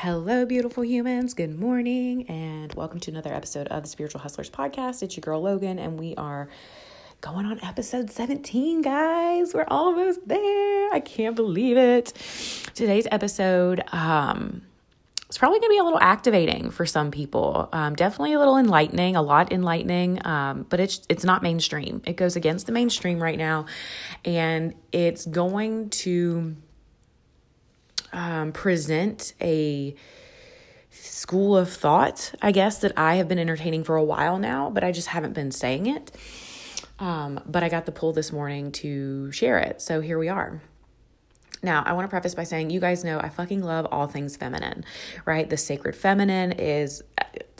Hello, beautiful humans. Good morning, and welcome to another episode of the Spiritual Hustlers podcast. It's your girl Logan, and we are going on episode 17, guys. We're almost there. I can't believe it. Today's episode, um, it's probably going to be a little activating for some people. Um, definitely a little enlightening, a lot enlightening, um, but it's it's not mainstream. It goes against the mainstream right now, and it's going to um, present a school of thought, I guess, that I have been entertaining for a while now, but I just haven't been saying it. Um, but I got the pull this morning to share it. So here we are. Now, I want to preface by saying you guys know I fucking love all things feminine, right? The sacred feminine is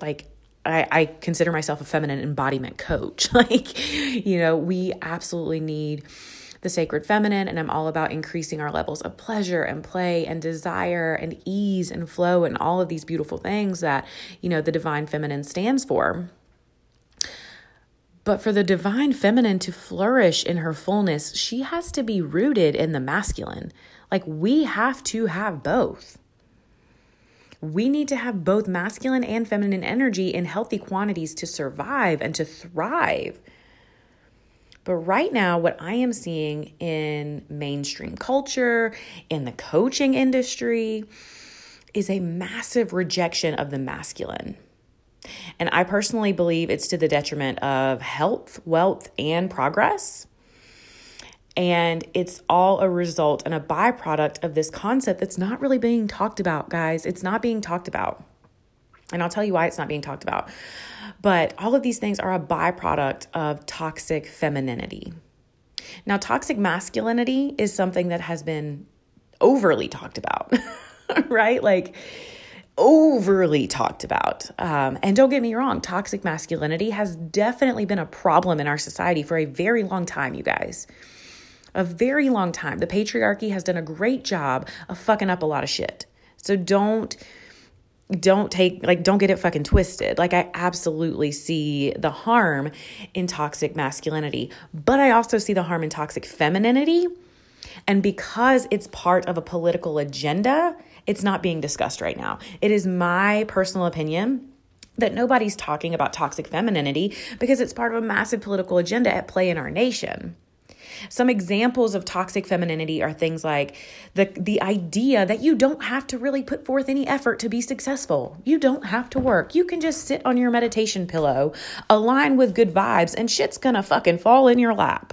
like I, I, consider myself a feminine embodiment coach. like, you know, we absolutely need the sacred feminine, and I'm all about increasing our levels of pleasure and play and desire and ease and flow and all of these beautiful things that, you know, the divine feminine stands for. But for the divine feminine to flourish in her fullness, she has to be rooted in the masculine. Like we have to have both. We need to have both masculine and feminine energy in healthy quantities to survive and to thrive. But right now, what I am seeing in mainstream culture, in the coaching industry, is a massive rejection of the masculine. And I personally believe it's to the detriment of health, wealth, and progress. And it's all a result and a byproduct of this concept that's not really being talked about, guys. It's not being talked about. And I'll tell you why it's not being talked about. But all of these things are a byproduct of toxic femininity. Now, toxic masculinity is something that has been overly talked about, right? Like, overly talked about. Um, and don't get me wrong, toxic masculinity has definitely been a problem in our society for a very long time, you guys. A very long time. The patriarchy has done a great job of fucking up a lot of shit. So don't don't take like don't get it fucking twisted. Like i absolutely see the harm in toxic masculinity but i also see the harm in toxic femininity. And because it's part of a political agenda it's not being discussed right now. It is my personal opinion that nobody's talking about toxic femininity because it's part of a massive political agenda at play in our nation some examples of toxic femininity are things like the, the idea that you don't have to really put forth any effort to be successful. You don't have to work. You can just sit on your meditation pillow, align with good vibes, and shit's gonna fucking fall in your lap.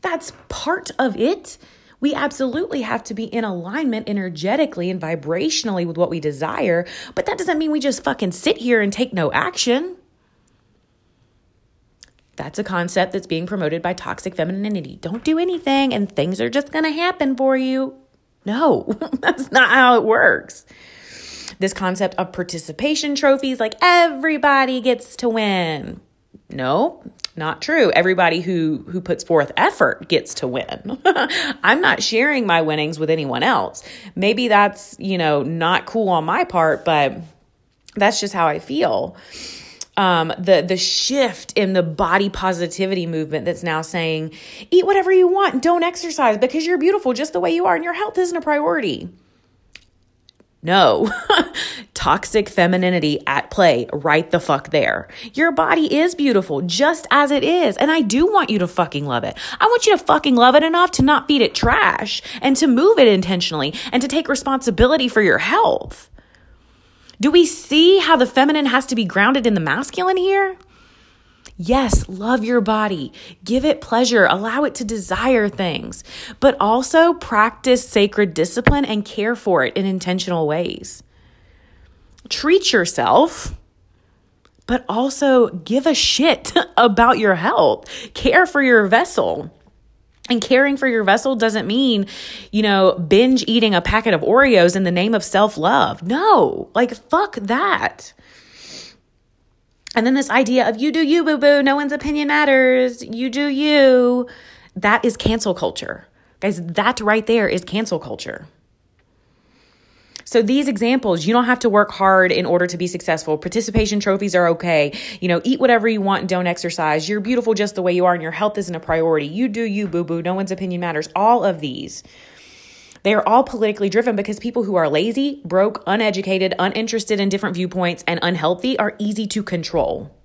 That's part of it. We absolutely have to be in alignment energetically and vibrationally with what we desire, but that doesn't mean we just fucking sit here and take no action. That's a concept that's being promoted by toxic femininity. Don't do anything and things are just going to happen for you. No, that's not how it works. This concept of participation trophies, like everybody gets to win. No, not true. Everybody who who puts forth effort gets to win. I'm not sharing my winnings with anyone else. Maybe that's, you know, not cool on my part, but that's just how I feel um, the the shift in the body positivity movement that's now saying eat whatever you want don't exercise because you're beautiful just the way you are and your health isn't a priority. No. Toxic femininity at play right the fuck there. Your body is beautiful just as it is and i do want you to fucking love it. I want you to fucking love it enough to not feed it trash and to move it intentionally and to take responsibility for your health do we see how the feminine has to be grounded in the masculine here? Yes, love your body, give it pleasure, allow it to desire things, but also practice sacred discipline and care for it in intentional ways. Treat yourself, but also give a shit about your health, care for your vessel. And caring for your vessel doesn't mean, you know, binge eating a packet of Oreos in the name of self love. No, like, fuck that. And then this idea of you do you, boo boo, no one's opinion matters, you do you, that is cancel culture. Guys, that right there is cancel culture. So these examples, you don't have to work hard in order to be successful. Participation trophies are okay. You know, eat whatever you want and don't exercise. You're beautiful just the way you are and your health isn't a priority. You do you, boo boo. No one's opinion matters. All of these They are all politically driven because people who are lazy, broke, uneducated, uninterested in different viewpoints, and unhealthy are easy to control.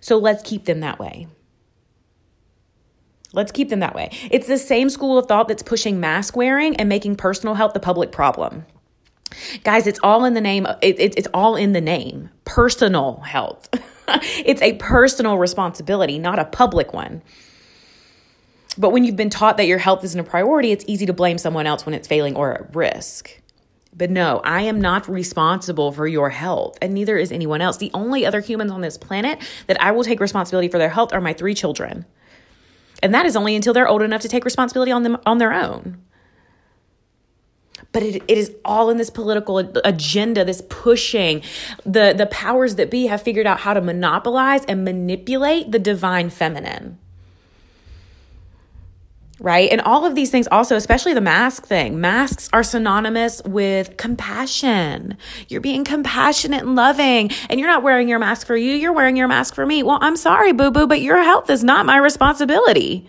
So let's keep them that way. Let's keep them that way. It's the same school of thought that's pushing mask wearing and making personal health the public problem. Guys, it's all in the name, it, it, it's all in the name personal health. it's a personal responsibility, not a public one. But when you've been taught that your health isn't a priority, it's easy to blame someone else when it's failing or at risk. But no, I am not responsible for your health, and neither is anyone else. The only other humans on this planet that I will take responsibility for their health are my three children. And that is only until they're old enough to take responsibility on them on their own. But it, it is all in this political agenda, this pushing. The, the powers that be have figured out how to monopolize and manipulate the divine feminine right? And all of these things also, especially the mask thing, masks are synonymous with compassion. You're being compassionate and loving, and you're not wearing your mask for you, you're wearing your mask for me. Well, I'm sorry, boo boo, but your health is not my responsibility.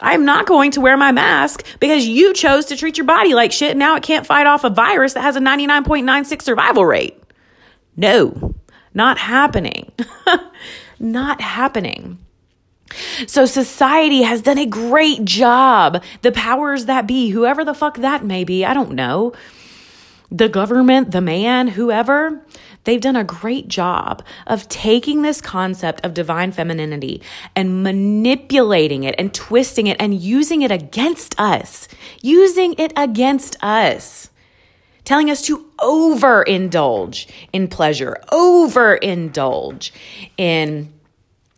I'm not going to wear my mask because you chose to treat your body like shit. Now it can't fight off a virus that has a 99.96 survival rate. No, not happening. not happening. So society has done a great job. The powers that be, whoever the fuck that may be, I don't know. The government, the man, whoever, they've done a great job of taking this concept of divine femininity and manipulating it and twisting it and using it against us. Using it against us telling us to overindulge in pleasure, overindulge in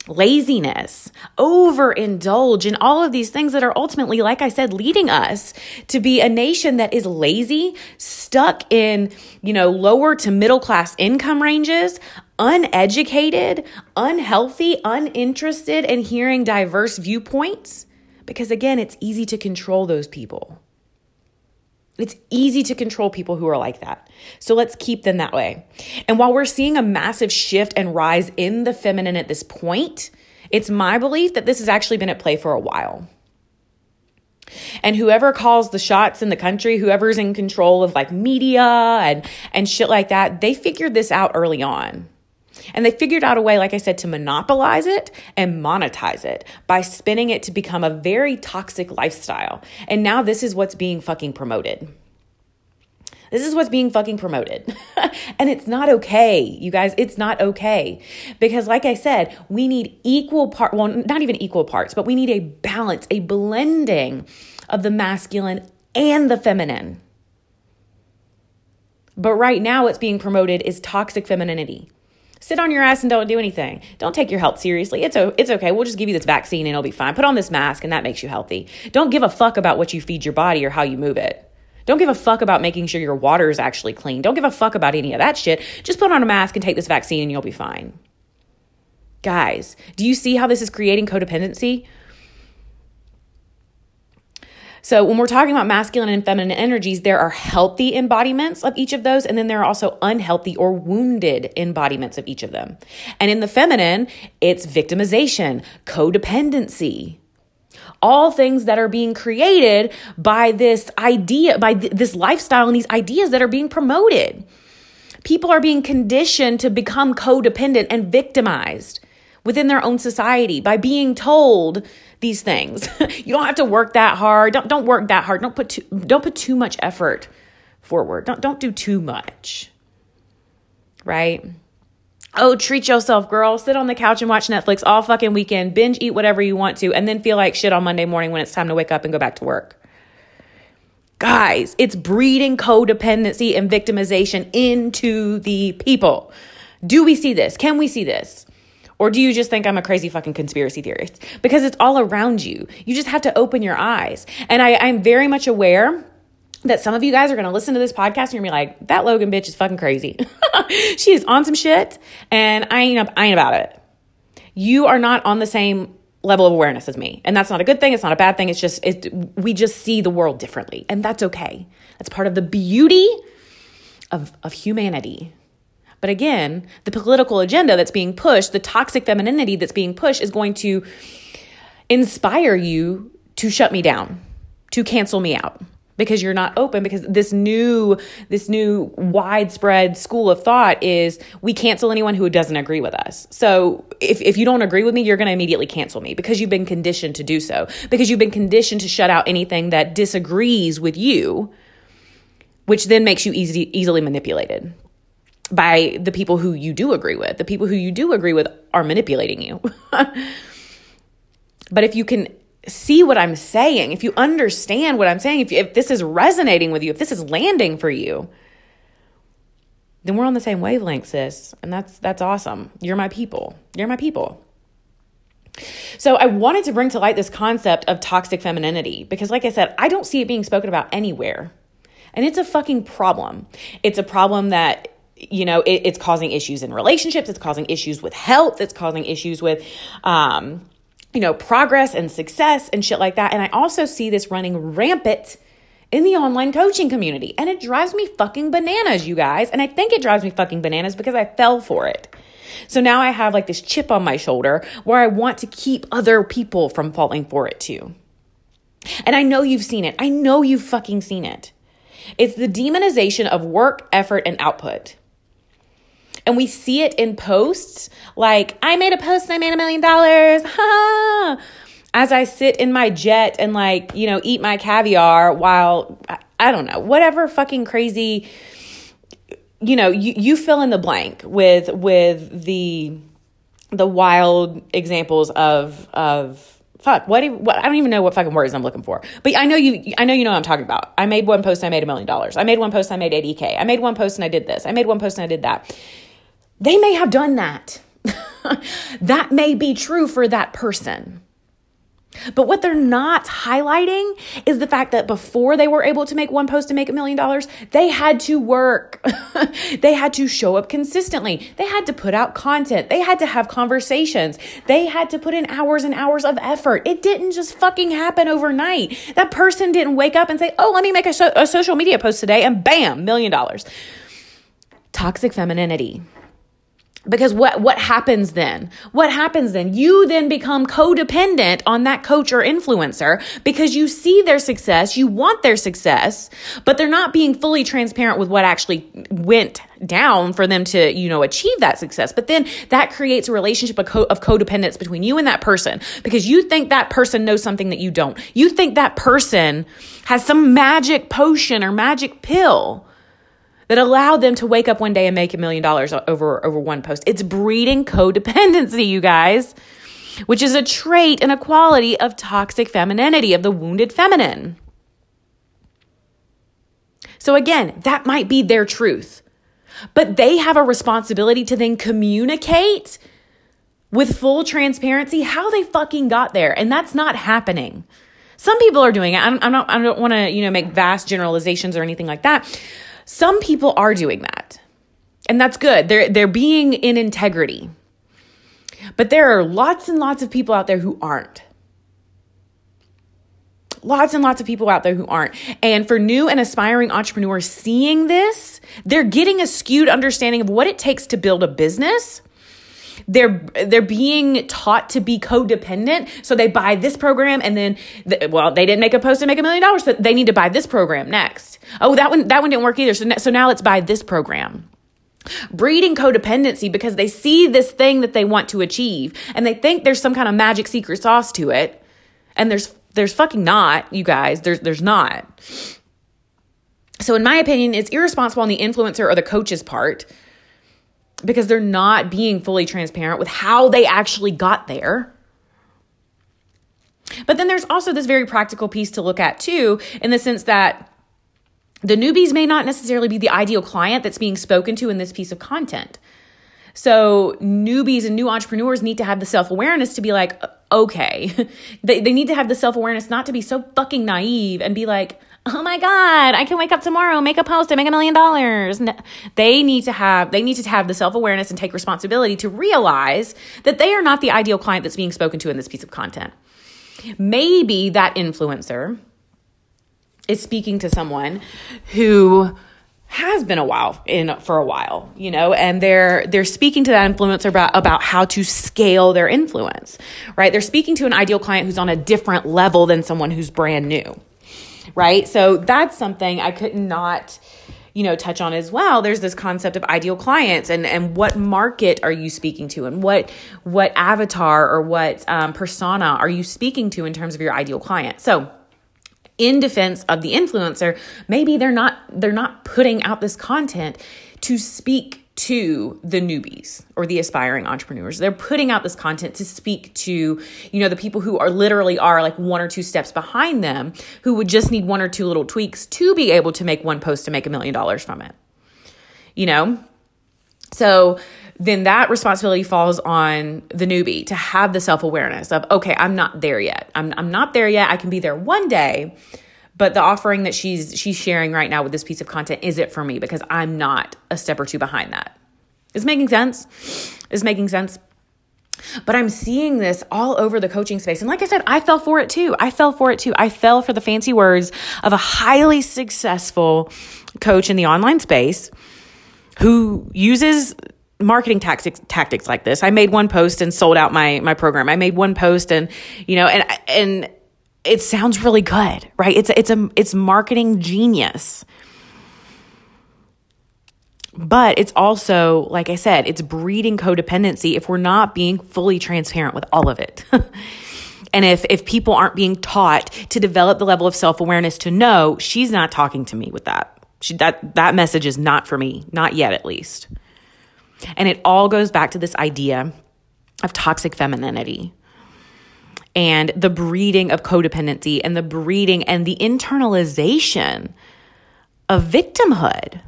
laziness, overindulge in all of these things that are ultimately, like I said, leading us to be a nation that is lazy, stuck in, you know, lower to middle class income ranges, uneducated, unhealthy, uninterested in hearing diverse viewpoints. Because again, it's easy to control those people. It's easy to control people who are like that. So let's keep them that way. And while we're seeing a massive shift and rise in the feminine at this point, it's my belief that this has actually been at play for a while. And whoever calls the shots in the country, whoever's in control of like media and and shit like that, they figured this out early on. And they figured out a way, like I said, to monopolize it and monetize it by spinning it to become a very toxic lifestyle. And now this is what's being fucking promoted. This is what's being fucking promoted. and it's not okay, you guys. It's not okay. Because, like I said, we need equal part, well, not even equal parts, but we need a balance, a blending of the masculine and the feminine. But right now, what's being promoted is toxic femininity. Sit on your ass and don't do anything. Don't take your health seriously. It's, it's okay. We'll just give you this vaccine and it'll be fine. Put on this mask and that makes you healthy. Don't give a fuck about what you feed your body or how you move it. Don't give a fuck about making sure your water is actually clean. Don't give a fuck about any of that shit. Just put on a mask and take this vaccine and you'll be fine. Guys, do you see how this is creating codependency? So, when we're talking about masculine and feminine energies, there are healthy embodiments of each of those, and then there are also unhealthy or wounded embodiments of each of them. And in the feminine, it's victimization, codependency, all things that are being created by this idea, by th- this lifestyle and these ideas that are being promoted. People are being conditioned to become codependent and victimized within their own society by being told these things. you don't have to work that hard. Don't don't work that hard. Don't put too, don't put too much effort forward. Don't don't do too much. Right? Oh, treat yourself, girl. Sit on the couch and watch Netflix all fucking weekend. Binge eat whatever you want to and then feel like shit on Monday morning when it's time to wake up and go back to work. Guys, it's breeding codependency and victimization into the people. Do we see this? Can we see this? Or do you just think I'm a crazy fucking conspiracy theorist? Because it's all around you. You just have to open your eyes. And I, I'm very much aware that some of you guys are going to listen to this podcast and you're going to be like, that Logan bitch is fucking crazy. she is on some shit and I ain't, I ain't about it. You are not on the same level of awareness as me. And that's not a good thing. It's not a bad thing. It's just, it, we just see the world differently. And that's okay. That's part of the beauty of, of humanity. But again, the political agenda that's being pushed, the toxic femininity that's being pushed, is going to inspire you to shut me down, to cancel me out, because you're not open because this new this new widespread school of thought is we cancel anyone who doesn't agree with us. So if, if you don't agree with me you're going to immediately cancel me because you've been conditioned to do so. Because you've been conditioned to shut out anything that disagrees with you which then makes you easy, easily manipulated by the people who you do agree with the people who you do agree with are manipulating you but if you can see what I'm saying, if you understand what I'm saying, if, if this is resonating with you, if this is landing for you, then we're on the same wavelength, sis. And that's that's awesome. You're my people. You're my people. So I wanted to bring to light this concept of toxic femininity because like I said, I don't see it being spoken about anywhere. And it's a fucking problem. It's a problem that you know it, it's causing issues in relationships it's causing issues with health it's causing issues with um, you know, progress and success and shit like that. And I also see this running rampant in the online coaching community. And it drives me fucking bananas, you guys. And I think it drives me fucking bananas because I fell for it. So now I have like this chip on my shoulder where I want to keep other people from falling for it too. And I know you've seen it. I know you've fucking seen it. It's the demonization of work, effort, and output. And we see it in posts like, I made a post and I made a million dollars. As I sit in my jet and like, you know, eat my caviar while, I don't know, whatever fucking crazy, you know, you, you fill in the blank with, with the, the wild examples of, of, fuck what, what i don't even know what fucking words i'm looking for. But i know you i know you know what i'm talking about. I made one post and i made a million dollars. I made one post i made 80k i made one post and i did this. I made one post and i did that they may have done that. that may be true for that person. But what they're not highlighting is the fact that before they were able to make one post to make a million dollars, they had to work. they had to show up consistently. They had to put out content. They had to have conversations. They had to put in hours and hours of effort. It didn't just fucking happen overnight. That person didn't wake up and say, oh, let me make a, so- a social media post today and bam, million dollars. Toxic femininity because what what happens then? What happens then? You then become codependent on that coach or influencer because you see their success you want their success but they're not being fully transparent with what actually went down for them to you know achieve that success. But then that creates a relationship of, co- of codependence between you and that person because you think that person knows something that you don't. You think that person has some magic potion or magic pill that allowed them to wake up one day and make a million dollars over over one post. It's breeding codependency, you guys, which is a trait and a quality of toxic femininity, of the wounded feminine. So again, that might be their truth. But they have a responsibility to then communicate with full transparency how they fucking got there. And that's not happening. Some people are doing it. I'm, I'm not, I don't want to, you know, make vast generalizations or anything like that. Some people are doing that. And that's good. They're they're being in integrity. But there are lots and lots of people out there who aren't. Lots and lots of people out there who aren't. And for new and aspiring entrepreneurs seeing this, they're getting a skewed understanding of what it takes to build a business they're they're being taught to be codependent. So they buy this program and then the, well they didn't make a post to make a million dollars so they need to buy this program next. Oh that one that one didn't work either. So, so now let's buy this program. Breeding codependency because they see this thing that they want to achieve and they think there's some kind of magic secret sauce to it. And there's there's fucking not you guys. There's there's not. So in my opinion it's irresponsible on the influencer or the coach's part because they're not being fully transparent with how they actually got there. But then there's also this very practical piece to look at too, in the sense that the newbies may not necessarily be the ideal client that's being spoken to in this piece of content. So, newbies and new entrepreneurs need to have the self awareness to be like, okay, they, they need to have the self awareness not to be so fucking naive and be like, oh my god i can wake up tomorrow make a post and make a million dollars they need to have they need to have the self-awareness and take responsibility to realize that they are not the ideal client that's being spoken to in this piece of content maybe that influencer is speaking to someone who has been a while in for a while, you know, and they're they're speaking to that influencer about about how to scale their influence, right? They're speaking to an ideal client who's on a different level than someone who's brand new. Right? So that's something I could not you know touch on as well there's this concept of ideal clients and and what market are you speaking to and what what avatar or what um, persona are you speaking to in terms of your ideal client so in defense of the influencer maybe they're not they're not putting out this content to speak to the newbies or the aspiring entrepreneurs. They're putting out this content to speak to, you know, the people who are literally are like one or two steps behind them who would just need one or two little tweaks to be able to make one post to make a million dollars from it. You know? So then that responsibility falls on the newbie to have the self-awareness of, okay, I'm not there yet. I'm I'm not there yet. I can be there one day but the offering that she's she's sharing right now with this piece of content is it for me because I'm not a step or two behind that. Is making sense? Is making sense? But I'm seeing this all over the coaching space. And like I said, I fell for it too. I fell for it too. I fell for the fancy words of a highly successful coach in the online space who uses marketing tactics tactics like this. I made one post and sold out my my program. I made one post and you know and and it sounds really good, right? It's it's a it's marketing genius. But it's also, like I said, it's breeding codependency if we're not being fully transparent with all of it. and if if people aren't being taught to develop the level of self-awareness to know she's not talking to me with that. She, that that message is not for me, not yet at least. And it all goes back to this idea of toxic femininity and the breeding of codependency and the breeding and the internalization of victimhood.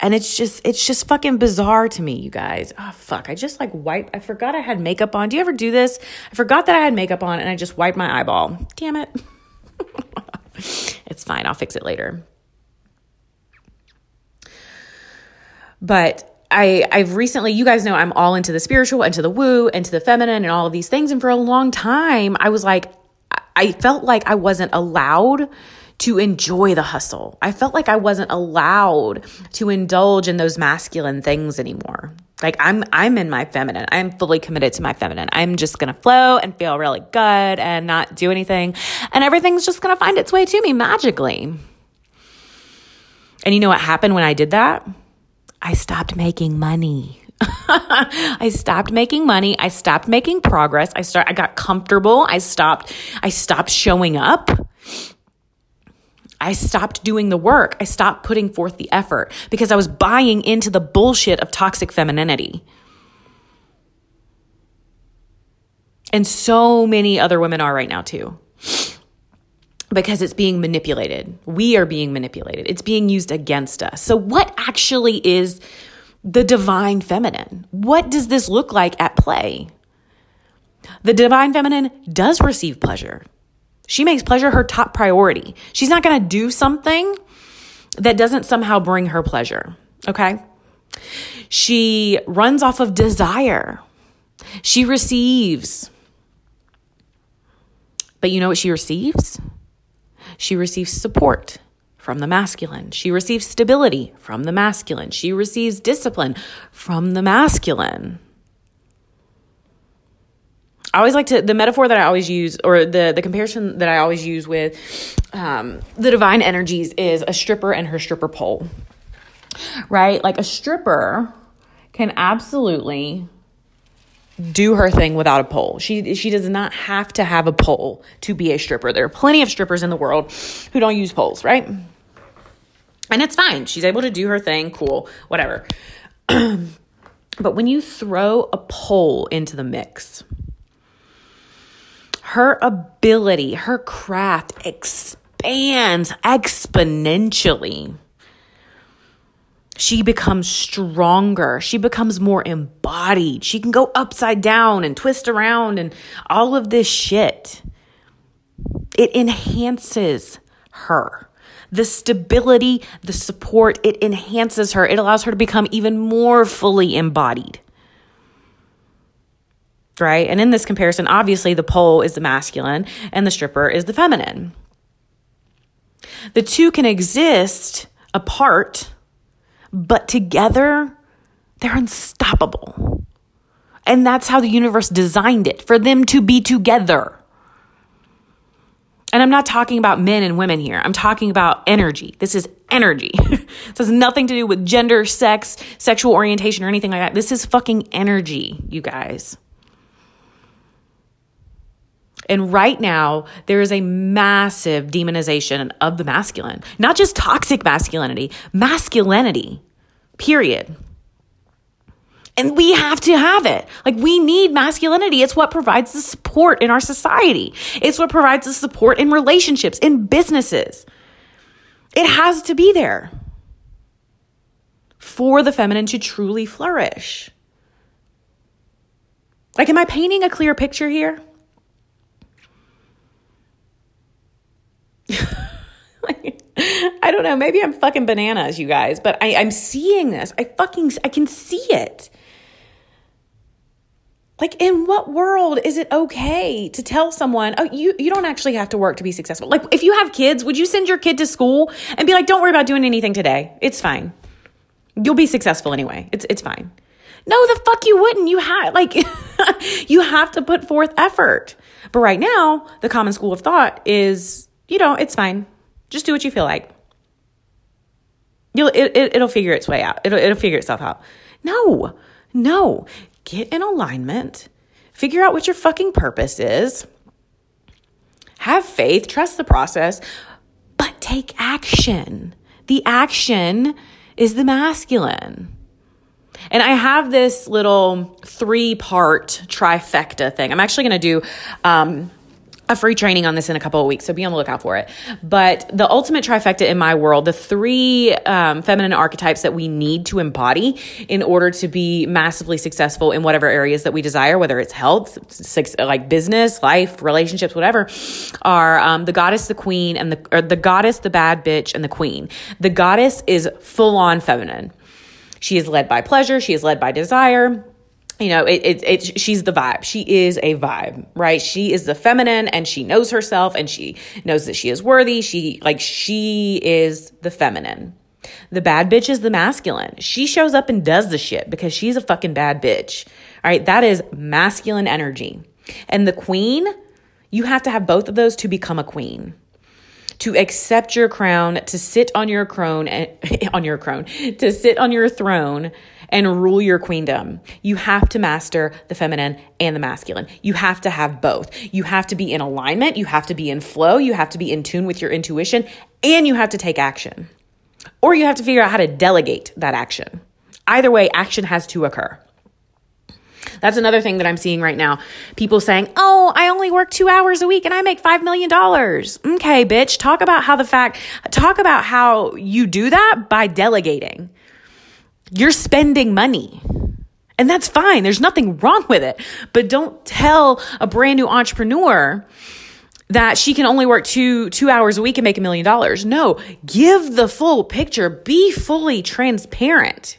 And it's just it's just fucking bizarre to me, you guys. Oh fuck, I just like wipe I forgot I had makeup on. Do you ever do this? I forgot that I had makeup on and I just wiped my eyeball. Damn it. it's fine. I'll fix it later. But I I've recently you guys know I'm all into the spiritual into the woo into the feminine and all of these things and for a long time I was like I felt like I wasn't allowed to enjoy the hustle. I felt like I wasn't allowed to indulge in those masculine things anymore. Like I'm I'm in my feminine. I'm fully committed to my feminine. I'm just going to flow and feel really good and not do anything and everything's just going to find its way to me magically. And you know what happened when I did that? I stopped making money. I stopped making money. I stopped making progress. I start I got comfortable. I stopped I stopped showing up. I stopped doing the work. I stopped putting forth the effort because I was buying into the bullshit of toxic femininity. And so many other women are right now too. Because it's being manipulated. We are being manipulated. It's being used against us. So, what actually is the divine feminine? What does this look like at play? The divine feminine does receive pleasure. She makes pleasure her top priority. She's not going to do something that doesn't somehow bring her pleasure. Okay. She runs off of desire. She receives. But you know what she receives? She receives support from the masculine. She receives stability from the masculine. She receives discipline from the masculine. I always like to the metaphor that I always use, or the the comparison that I always use with um, the divine energies is a stripper and her stripper pole, right? Like a stripper can absolutely do her thing without a pole. She she does not have to have a pole to be a stripper. There are plenty of strippers in the world who don't use poles, right? And it's fine. She's able to do her thing, cool, whatever. but when you throw a pole into the mix, her ability, her craft expands exponentially. She becomes stronger. She becomes more embodied. She can go upside down and twist around and all of this shit. It enhances her. The stability, the support, it enhances her. It allows her to become even more fully embodied right? And in this comparison, obviously the pole is the masculine and the stripper is the feminine. The two can exist apart, but together they're unstoppable. And that's how the universe designed it for them to be together. And I'm not talking about men and women here. I'm talking about energy. This is energy. this has nothing to do with gender, sex, sexual orientation, or anything like that. This is fucking energy, you guys. And right now, there is a massive demonization of the masculine, not just toxic masculinity, masculinity, period. And we have to have it. Like, we need masculinity. It's what provides the support in our society, it's what provides the support in relationships, in businesses. It has to be there for the feminine to truly flourish. Like, am I painting a clear picture here? Like, I don't know. Maybe I'm fucking bananas, you guys, but I, I'm seeing this. I fucking, I can see it. Like, in what world is it okay to tell someone, oh, you, you don't actually have to work to be successful? Like, if you have kids, would you send your kid to school and be like, don't worry about doing anything today? It's fine. You'll be successful anyway. It's, it's fine. No, the fuck you wouldn't. You have, like, you have to put forth effort. But right now, the common school of thought is you know, it's fine. Just do what you feel like. You'll it, it it'll figure its way out. It'll it'll figure itself out. No. No. Get in alignment. Figure out what your fucking purpose is. Have faith, trust the process, but take action. The action is the masculine. And I have this little three part trifecta thing. I'm actually going to do um, a free training on this in a couple of weeks, so be on the lookout for it. But the ultimate trifecta in my world, the three um, feminine archetypes that we need to embody in order to be massively successful in whatever areas that we desire, whether it's health, like business, life, relationships, whatever, are um, the goddess, the queen, and the or the goddess, the bad bitch, and the queen. The goddess is full on feminine. She is led by pleasure. She is led by desire you know, it, it, it, she's the vibe. She is a vibe, right? She is the feminine and she knows herself and she knows that she is worthy. She, like, she is the feminine. The bad bitch is the masculine. She shows up and does the shit because she's a fucking bad bitch. All right. That is masculine energy. And the queen, you have to have both of those to become a queen to accept your crown, to sit on your crown, on your crown, to sit on your throne and rule your queendom. You have to master the feminine and the masculine. You have to have both. You have to be in alignment. You have to be in flow. You have to be in tune with your intuition and you have to take action. Or you have to figure out how to delegate that action. Either way, action has to occur. That's another thing that I'm seeing right now. People saying, Oh, I only work two hours a week and I make $5 million. Okay, bitch. Talk about how the fact, talk about how you do that by delegating. You're spending money. And that's fine. There's nothing wrong with it. But don't tell a brand new entrepreneur that she can only work two two hours a week and make a million dollars. No, give the full picture. Be fully transparent.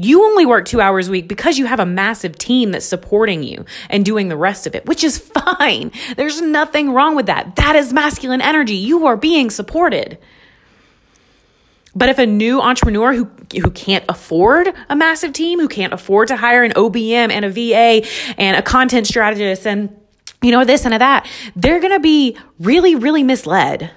You only work two hours a week because you have a massive team that's supporting you and doing the rest of it, which is fine. There's nothing wrong with that. That is masculine energy. You are being supported. But if a new entrepreneur who who can't afford a massive team, who can't afford to hire an OBM and a VA and a content strategist and you know this and that, they're going to be really really misled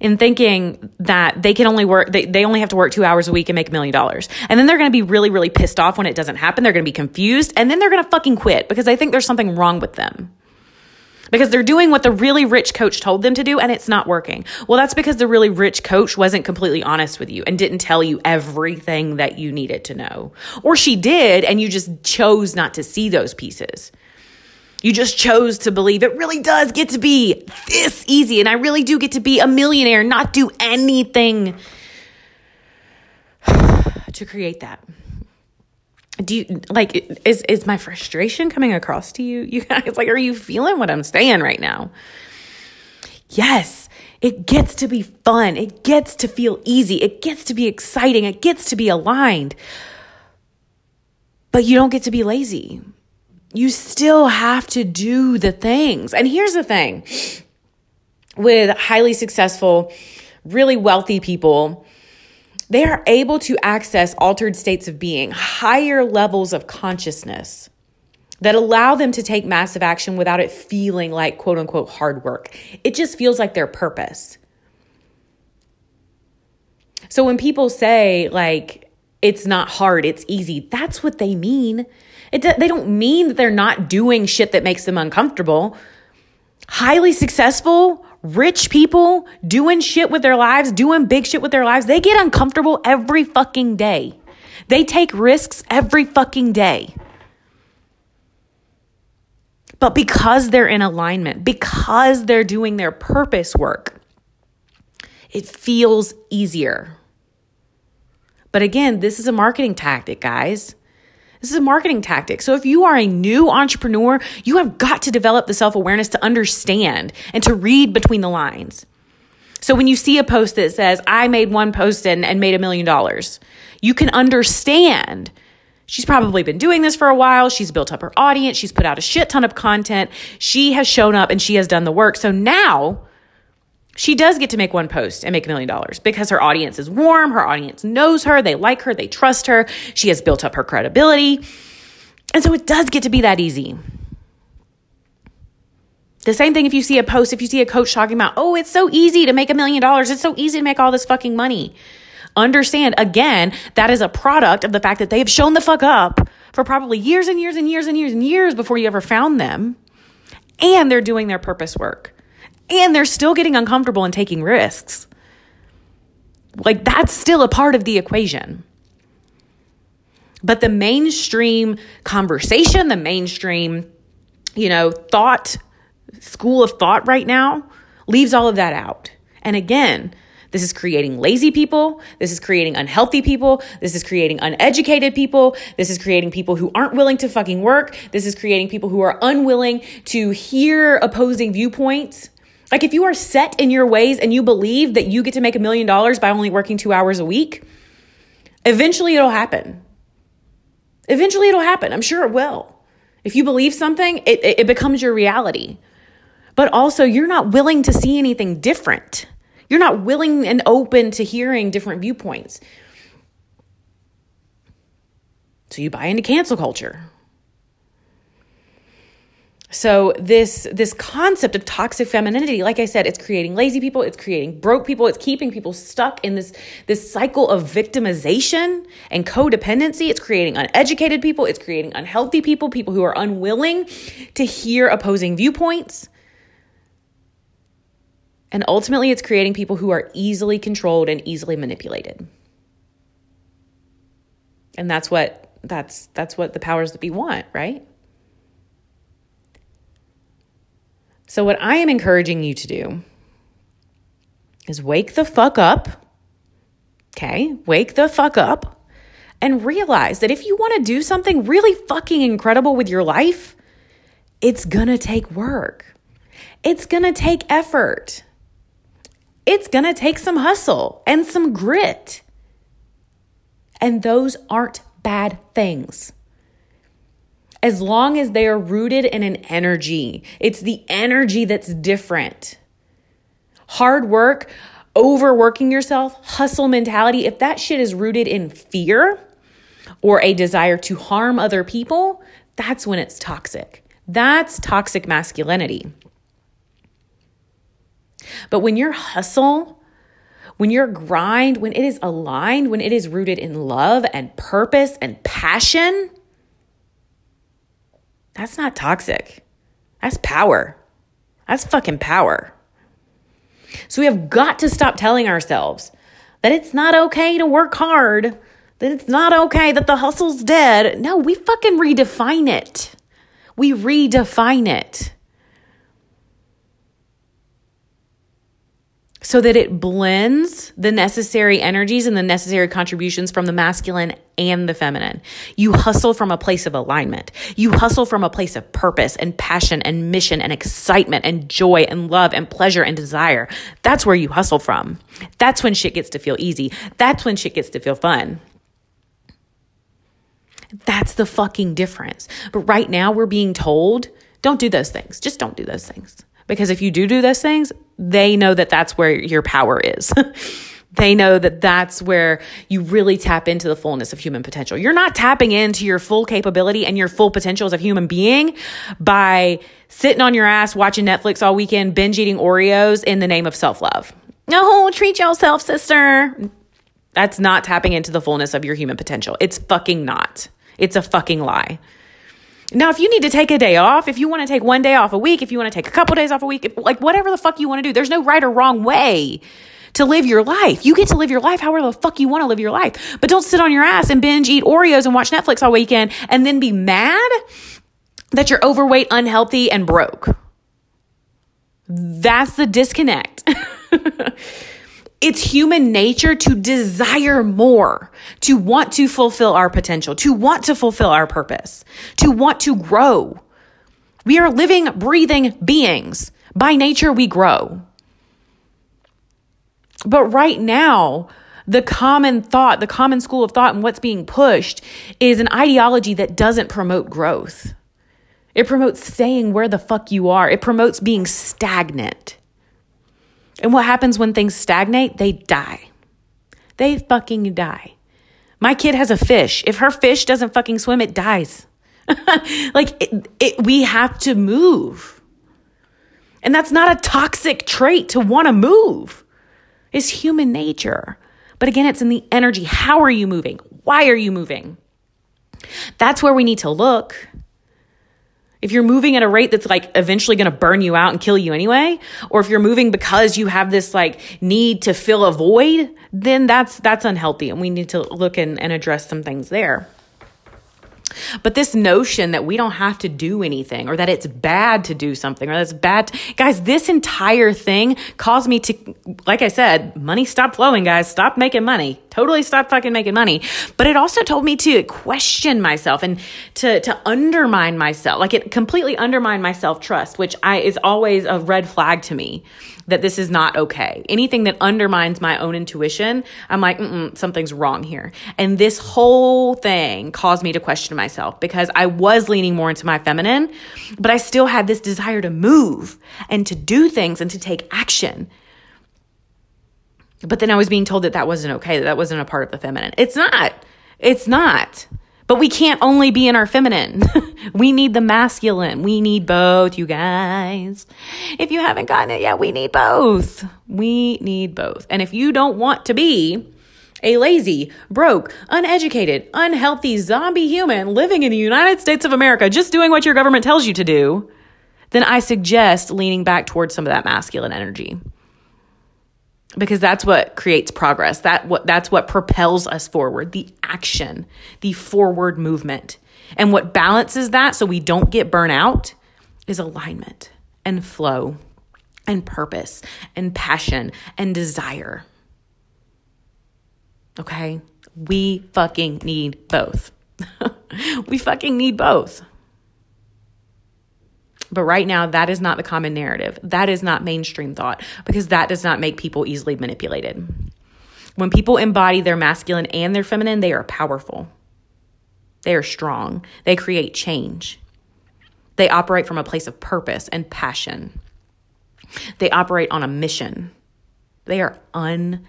in thinking that they can only work they, they only have to work two hours a week and make a million dollars. And then they're going to be really really pissed off when it doesn't happen. They're going to be confused. And then they're going to fucking quit because they think there's something wrong with them because they're doing what the really rich coach told them to do and it's not working. Well, that's because the really rich coach wasn't completely honest with you and didn't tell you everything that you needed to know. Or she did and you just chose not to see those pieces. You just chose to believe it really does get to be this easy and I really do get to be a millionaire, not do anything to create that do you like is is my frustration coming across to you? You guys like are you feeling what i'm saying right now? Yes. It gets to be fun. It gets to feel easy. It gets to be exciting. It gets to be aligned. But you don't get to be lazy. You still have to do the things. And here's the thing. With highly successful really wealthy people they are able to access altered states of being, higher levels of consciousness that allow them to take massive action without it feeling like quote unquote hard work. It just feels like their purpose. So when people say, like, it's not hard, it's easy, that's what they mean. It, they don't mean that they're not doing shit that makes them uncomfortable. Highly successful, rich people doing shit with their lives, doing big shit with their lives, they get uncomfortable every fucking day. They take risks every fucking day. But because they're in alignment, because they're doing their purpose work, it feels easier. But again, this is a marketing tactic, guys. This is a marketing tactic. So if you are a new entrepreneur, you have got to develop the self awareness to understand and to read between the lines. So when you see a post that says, I made one post and, and made a million dollars, you can understand She's probably been doing this for a while. She's built up her audience. She's put out a shit ton of content. She has shown up and she has done the work. So now she does get to make one post and make a million dollars because her audience is warm. Her audience knows her. They like her. They trust her. She has built up her credibility. And so it does get to be that easy. The same thing if you see a post, if you see a coach talking about, oh, it's so easy to make a million dollars. It's so easy to make all this fucking money. Understand again, that is a product of the fact that they have shown the fuck up for probably years and years and years and years and years before you ever found them. And they're doing their purpose work and they're still getting uncomfortable and taking risks. Like that's still a part of the equation. But the mainstream conversation, the mainstream, you know, thought, school of thought right now leaves all of that out. And again, this is creating lazy people. This is creating unhealthy people. This is creating uneducated people. This is creating people who aren't willing to fucking work. This is creating people who are unwilling to hear opposing viewpoints like if you are set in your ways and you believe that you get to make a million dollars by only working two hours a week, eventually it'll happen. Eventually it'll happen. I'm sure it will. If you believe something, it, it becomes your reality. But also, you're not willing to see anything different. You're not willing and open to hearing different viewpoints. So you buy into cancel culture. So this this concept of toxic femininity, like I said, it's creating lazy people, it's creating broke people, it's keeping people stuck in this this cycle of victimization and codependency. It's creating uneducated people, it's creating unhealthy people, people who are unwilling to hear opposing viewpoints. And ultimately it's creating people who are easily controlled and easily manipulated. And that's what that's that's what the powers that be want, right? So, what I am encouraging you to do is wake the fuck up. Okay, wake the fuck up and realize that if you want to do something really fucking incredible with your life, it's gonna take work. It's gonna take effort. It's gonna take some hustle and some grit. And those aren't bad things as long as they are rooted in an energy. It's the energy that's different. Hard work, overworking yourself, hustle mentality, if that shit is rooted in fear or a desire to harm other people, that's when it's toxic. That's toxic masculinity. But when your hustle, when your grind, when it is aligned, when it is rooted in love and purpose and passion, that's not toxic. That's power. That's fucking power. So we have got to stop telling ourselves that it's not okay to work hard, that it's not okay that the hustle's dead. No, we fucking redefine it. We redefine it. So that it blends the necessary energies and the necessary contributions from the masculine and the feminine. You hustle from a place of alignment. You hustle from a place of purpose and passion and mission and excitement and joy and love and pleasure and desire. That's where you hustle from. That's when shit gets to feel easy. That's when shit gets to feel fun. That's the fucking difference. But right now we're being told, don't do those things. Just don't do those things. Because if you do do those things, they know that that's where your power is. They know that that's where you really tap into the fullness of human potential. You're not tapping into your full capability and your full potential as a human being by sitting on your ass watching Netflix all weekend, binge eating Oreos in the name of self love. No, treat yourself, sister. That's not tapping into the fullness of your human potential. It's fucking not. It's a fucking lie. Now, if you need to take a day off, if you want to take one day off a week, if you want to take a couple days off a week, if, like whatever the fuck you want to do, there's no right or wrong way to live your life. You get to live your life however the fuck you want to live your life. But don't sit on your ass and binge eat Oreos and watch Netflix all weekend and then be mad that you're overweight, unhealthy, and broke. That's the disconnect. it's human nature to desire more, to want to fulfill our potential, to want to fulfill our purpose, to want to grow. We are living, breathing beings. By nature, we grow. But right now, the common thought, the common school of thought, and what's being pushed is an ideology that doesn't promote growth. It promotes staying where the fuck you are, it promotes being stagnant. And what happens when things stagnate? They die. They fucking die. My kid has a fish. If her fish doesn't fucking swim, it dies. like, it, it, we have to move. And that's not a toxic trait to want to move. It's human nature. But again, it's in the energy. How are you moving? Why are you moving? That's where we need to look. If you're moving at a rate that's like eventually going to burn you out and kill you anyway, or if you're moving because you have this like need to fill a void, then that's that's unhealthy and we need to look and, and address some things there. But this notion that we don't have to do anything or that it's bad to do something or that's bad. To, guys, this entire thing caused me to, like I said, money stopped flowing, guys. Stop making money. Totally stop fucking making money. But it also told me to question myself and to, to undermine myself. Like it completely undermined my self trust, which I is always a red flag to me that this is not okay. Anything that undermines my own intuition, I'm like, something's wrong here. And this whole thing caused me to question myself because I was leaning more into my feminine, but I still had this desire to move and to do things and to take action. But then I was being told that that wasn't okay, that that wasn't a part of the feminine. It's not. It's not. But we can't only be in our feminine. we need the masculine. We need both, you guys. If you haven't gotten it yet, we need both. We need both. And if you don't want to be a lazy, broke, uneducated, unhealthy zombie human living in the United States of America, just doing what your government tells you to do, then I suggest leaning back towards some of that masculine energy because that's what creates progress. That what that's what propels us forward the action the forward movement. And what balances that so we don't get burnout is alignment and flow and purpose and passion and desire. Okay? We fucking need both. We fucking need both but right now, that is not the common narrative. That is not mainstream thought because that does not make people easily manipulated. When people embody their masculine and their feminine, they are powerful. They are strong. They create change. They operate from a place of purpose and passion. They operate on a mission. They are unfucking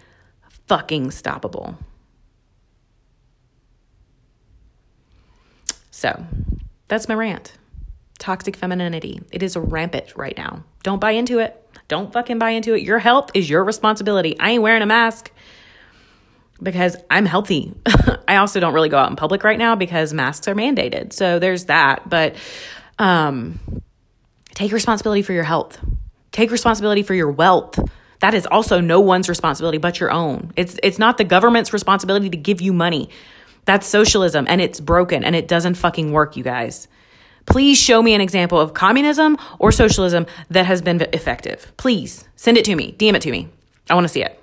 stoppable. So, that's my rant toxic femininity. It is rampant right now. Don't buy into it. Don't fucking buy into it. Your health is your responsibility. I ain't wearing a mask because I'm healthy. I also don't really go out in public right now because masks are mandated. So there's that. But um, take responsibility for your health. Take responsibility for your wealth. That is also no one's responsibility but your own. It's it's not the government's responsibility to give you money. That's socialism and it's broken and it doesn't fucking work, you guys. Please show me an example of communism or socialism that has been effective. Please send it to me, DM it to me. I want to see it.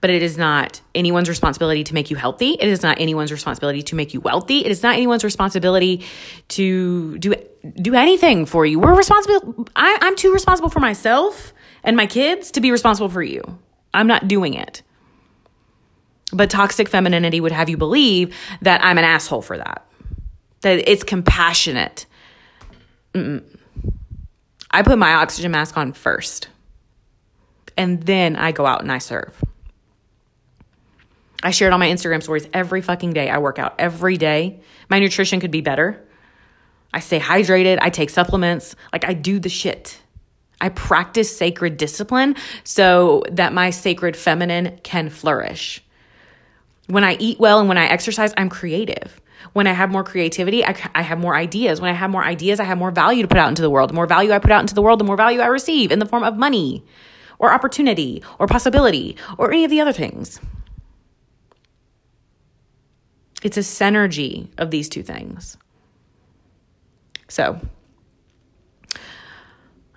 But it is not anyone's responsibility to make you healthy. It is not anyone's responsibility to make you wealthy. It is not anyone's responsibility to do do anything for you. We're responsible. I, I'm too responsible for myself and my kids to be responsible for you. I'm not doing it. But toxic femininity would have you believe that I'm an asshole for that, that it's compassionate. Mm-mm. I put my oxygen mask on first. and then I go out and I serve. I share it on my Instagram stories every fucking day. I work out every day. My nutrition could be better. I stay hydrated. I take supplements. Like I do the shit. I practice sacred discipline so that my sacred feminine can flourish. When I eat well and when I exercise, I'm creative. When I have more creativity, I, I, have more ideas. When I have more ideas, I have more value to put out into the world. The more value I put out into the world, the more value I receive in the form of money or opportunity or possibility or any of the other things. It's a synergy of these two things. So,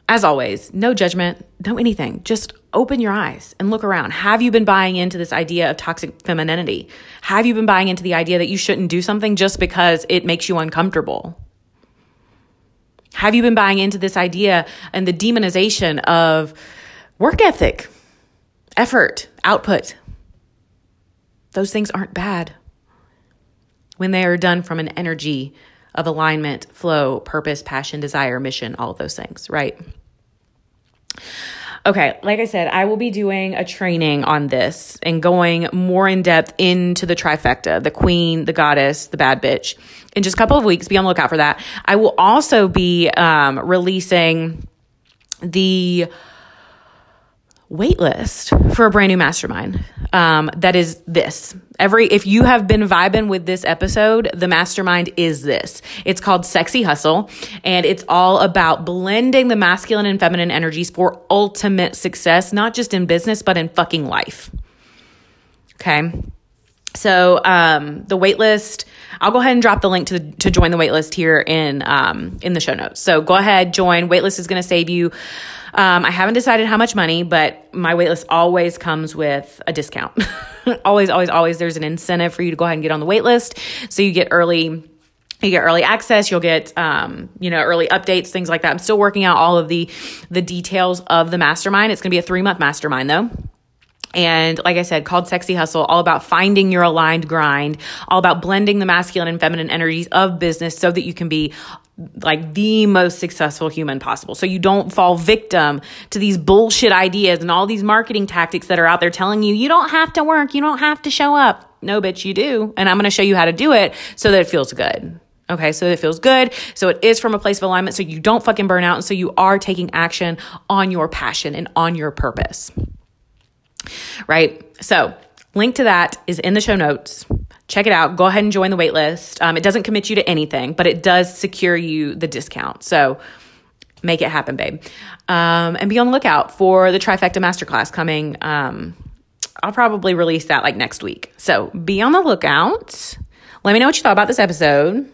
as always, no judgment, no anything. Just open your eyes and look around. Have you been buying into this idea of toxic femininity? Have you been buying into the idea that you shouldn't do something just because it makes you uncomfortable? Have you been buying into this idea and the demonization of work ethic, effort, output? Those things aren't bad when they are done from an energy of alignment, flow, purpose, passion, desire, mission, all of those things, right? Okay, like I said, I will be doing a training on this and going more in depth into the trifecta the queen, the goddess, the bad bitch in just a couple of weeks. Be on the lookout for that. I will also be um, releasing the waitlist for a brand new mastermind. Um, that is this. Every if you have been vibing with this episode, the mastermind is this. It's called Sexy Hustle, and it's all about blending the masculine and feminine energies for ultimate success, not just in business but in fucking life. Okay. So um, the waitlist, I'll go ahead and drop the link to to join the waitlist here in um, in the show notes. So go ahead, join. Waitlist is going to save you um, I haven't decided how much money, but my waitlist always comes with a discount. always, always, always. There's an incentive for you to go ahead and get on the waitlist, so you get early you get early access you'll get um, you know early updates things like that i'm still working out all of the the details of the mastermind it's going to be a three month mastermind though and like I said, called Sexy Hustle, all about finding your aligned grind, all about blending the masculine and feminine energies of business so that you can be like the most successful human possible. So you don't fall victim to these bullshit ideas and all these marketing tactics that are out there telling you you don't have to work, you don't have to show up. No, bitch, you do. And I'm going to show you how to do it so that it feels good. Okay, so it feels good. So it is from a place of alignment so you don't fucking burn out and so you are taking action on your passion and on your purpose. Right? So, link to that is in the show notes check it out. Go ahead and join the waitlist. Um, it doesn't commit you to anything, but it does secure you the discount. So make it happen, babe. Um, and be on the lookout for the Trifecta Masterclass coming. Um, I'll probably release that like next week. So be on the lookout. Let me know what you thought about this episode.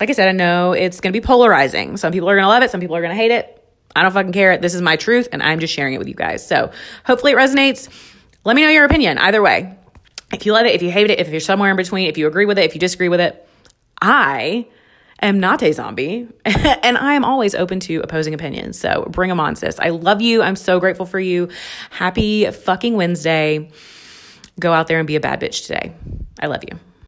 Like I said, I know it's going to be polarizing. Some people are going to love it, some people are going to hate it. I don't fucking care. This is my truth, and I'm just sharing it with you guys. So hopefully it resonates. Let me know your opinion either way. If you love it, if you hate it, if you're somewhere in between, if you agree with it, if you disagree with it, I am not a zombie and I am always open to opposing opinions. So bring them on, sis. I love you. I'm so grateful for you. Happy fucking Wednesday. Go out there and be a bad bitch today. I love you.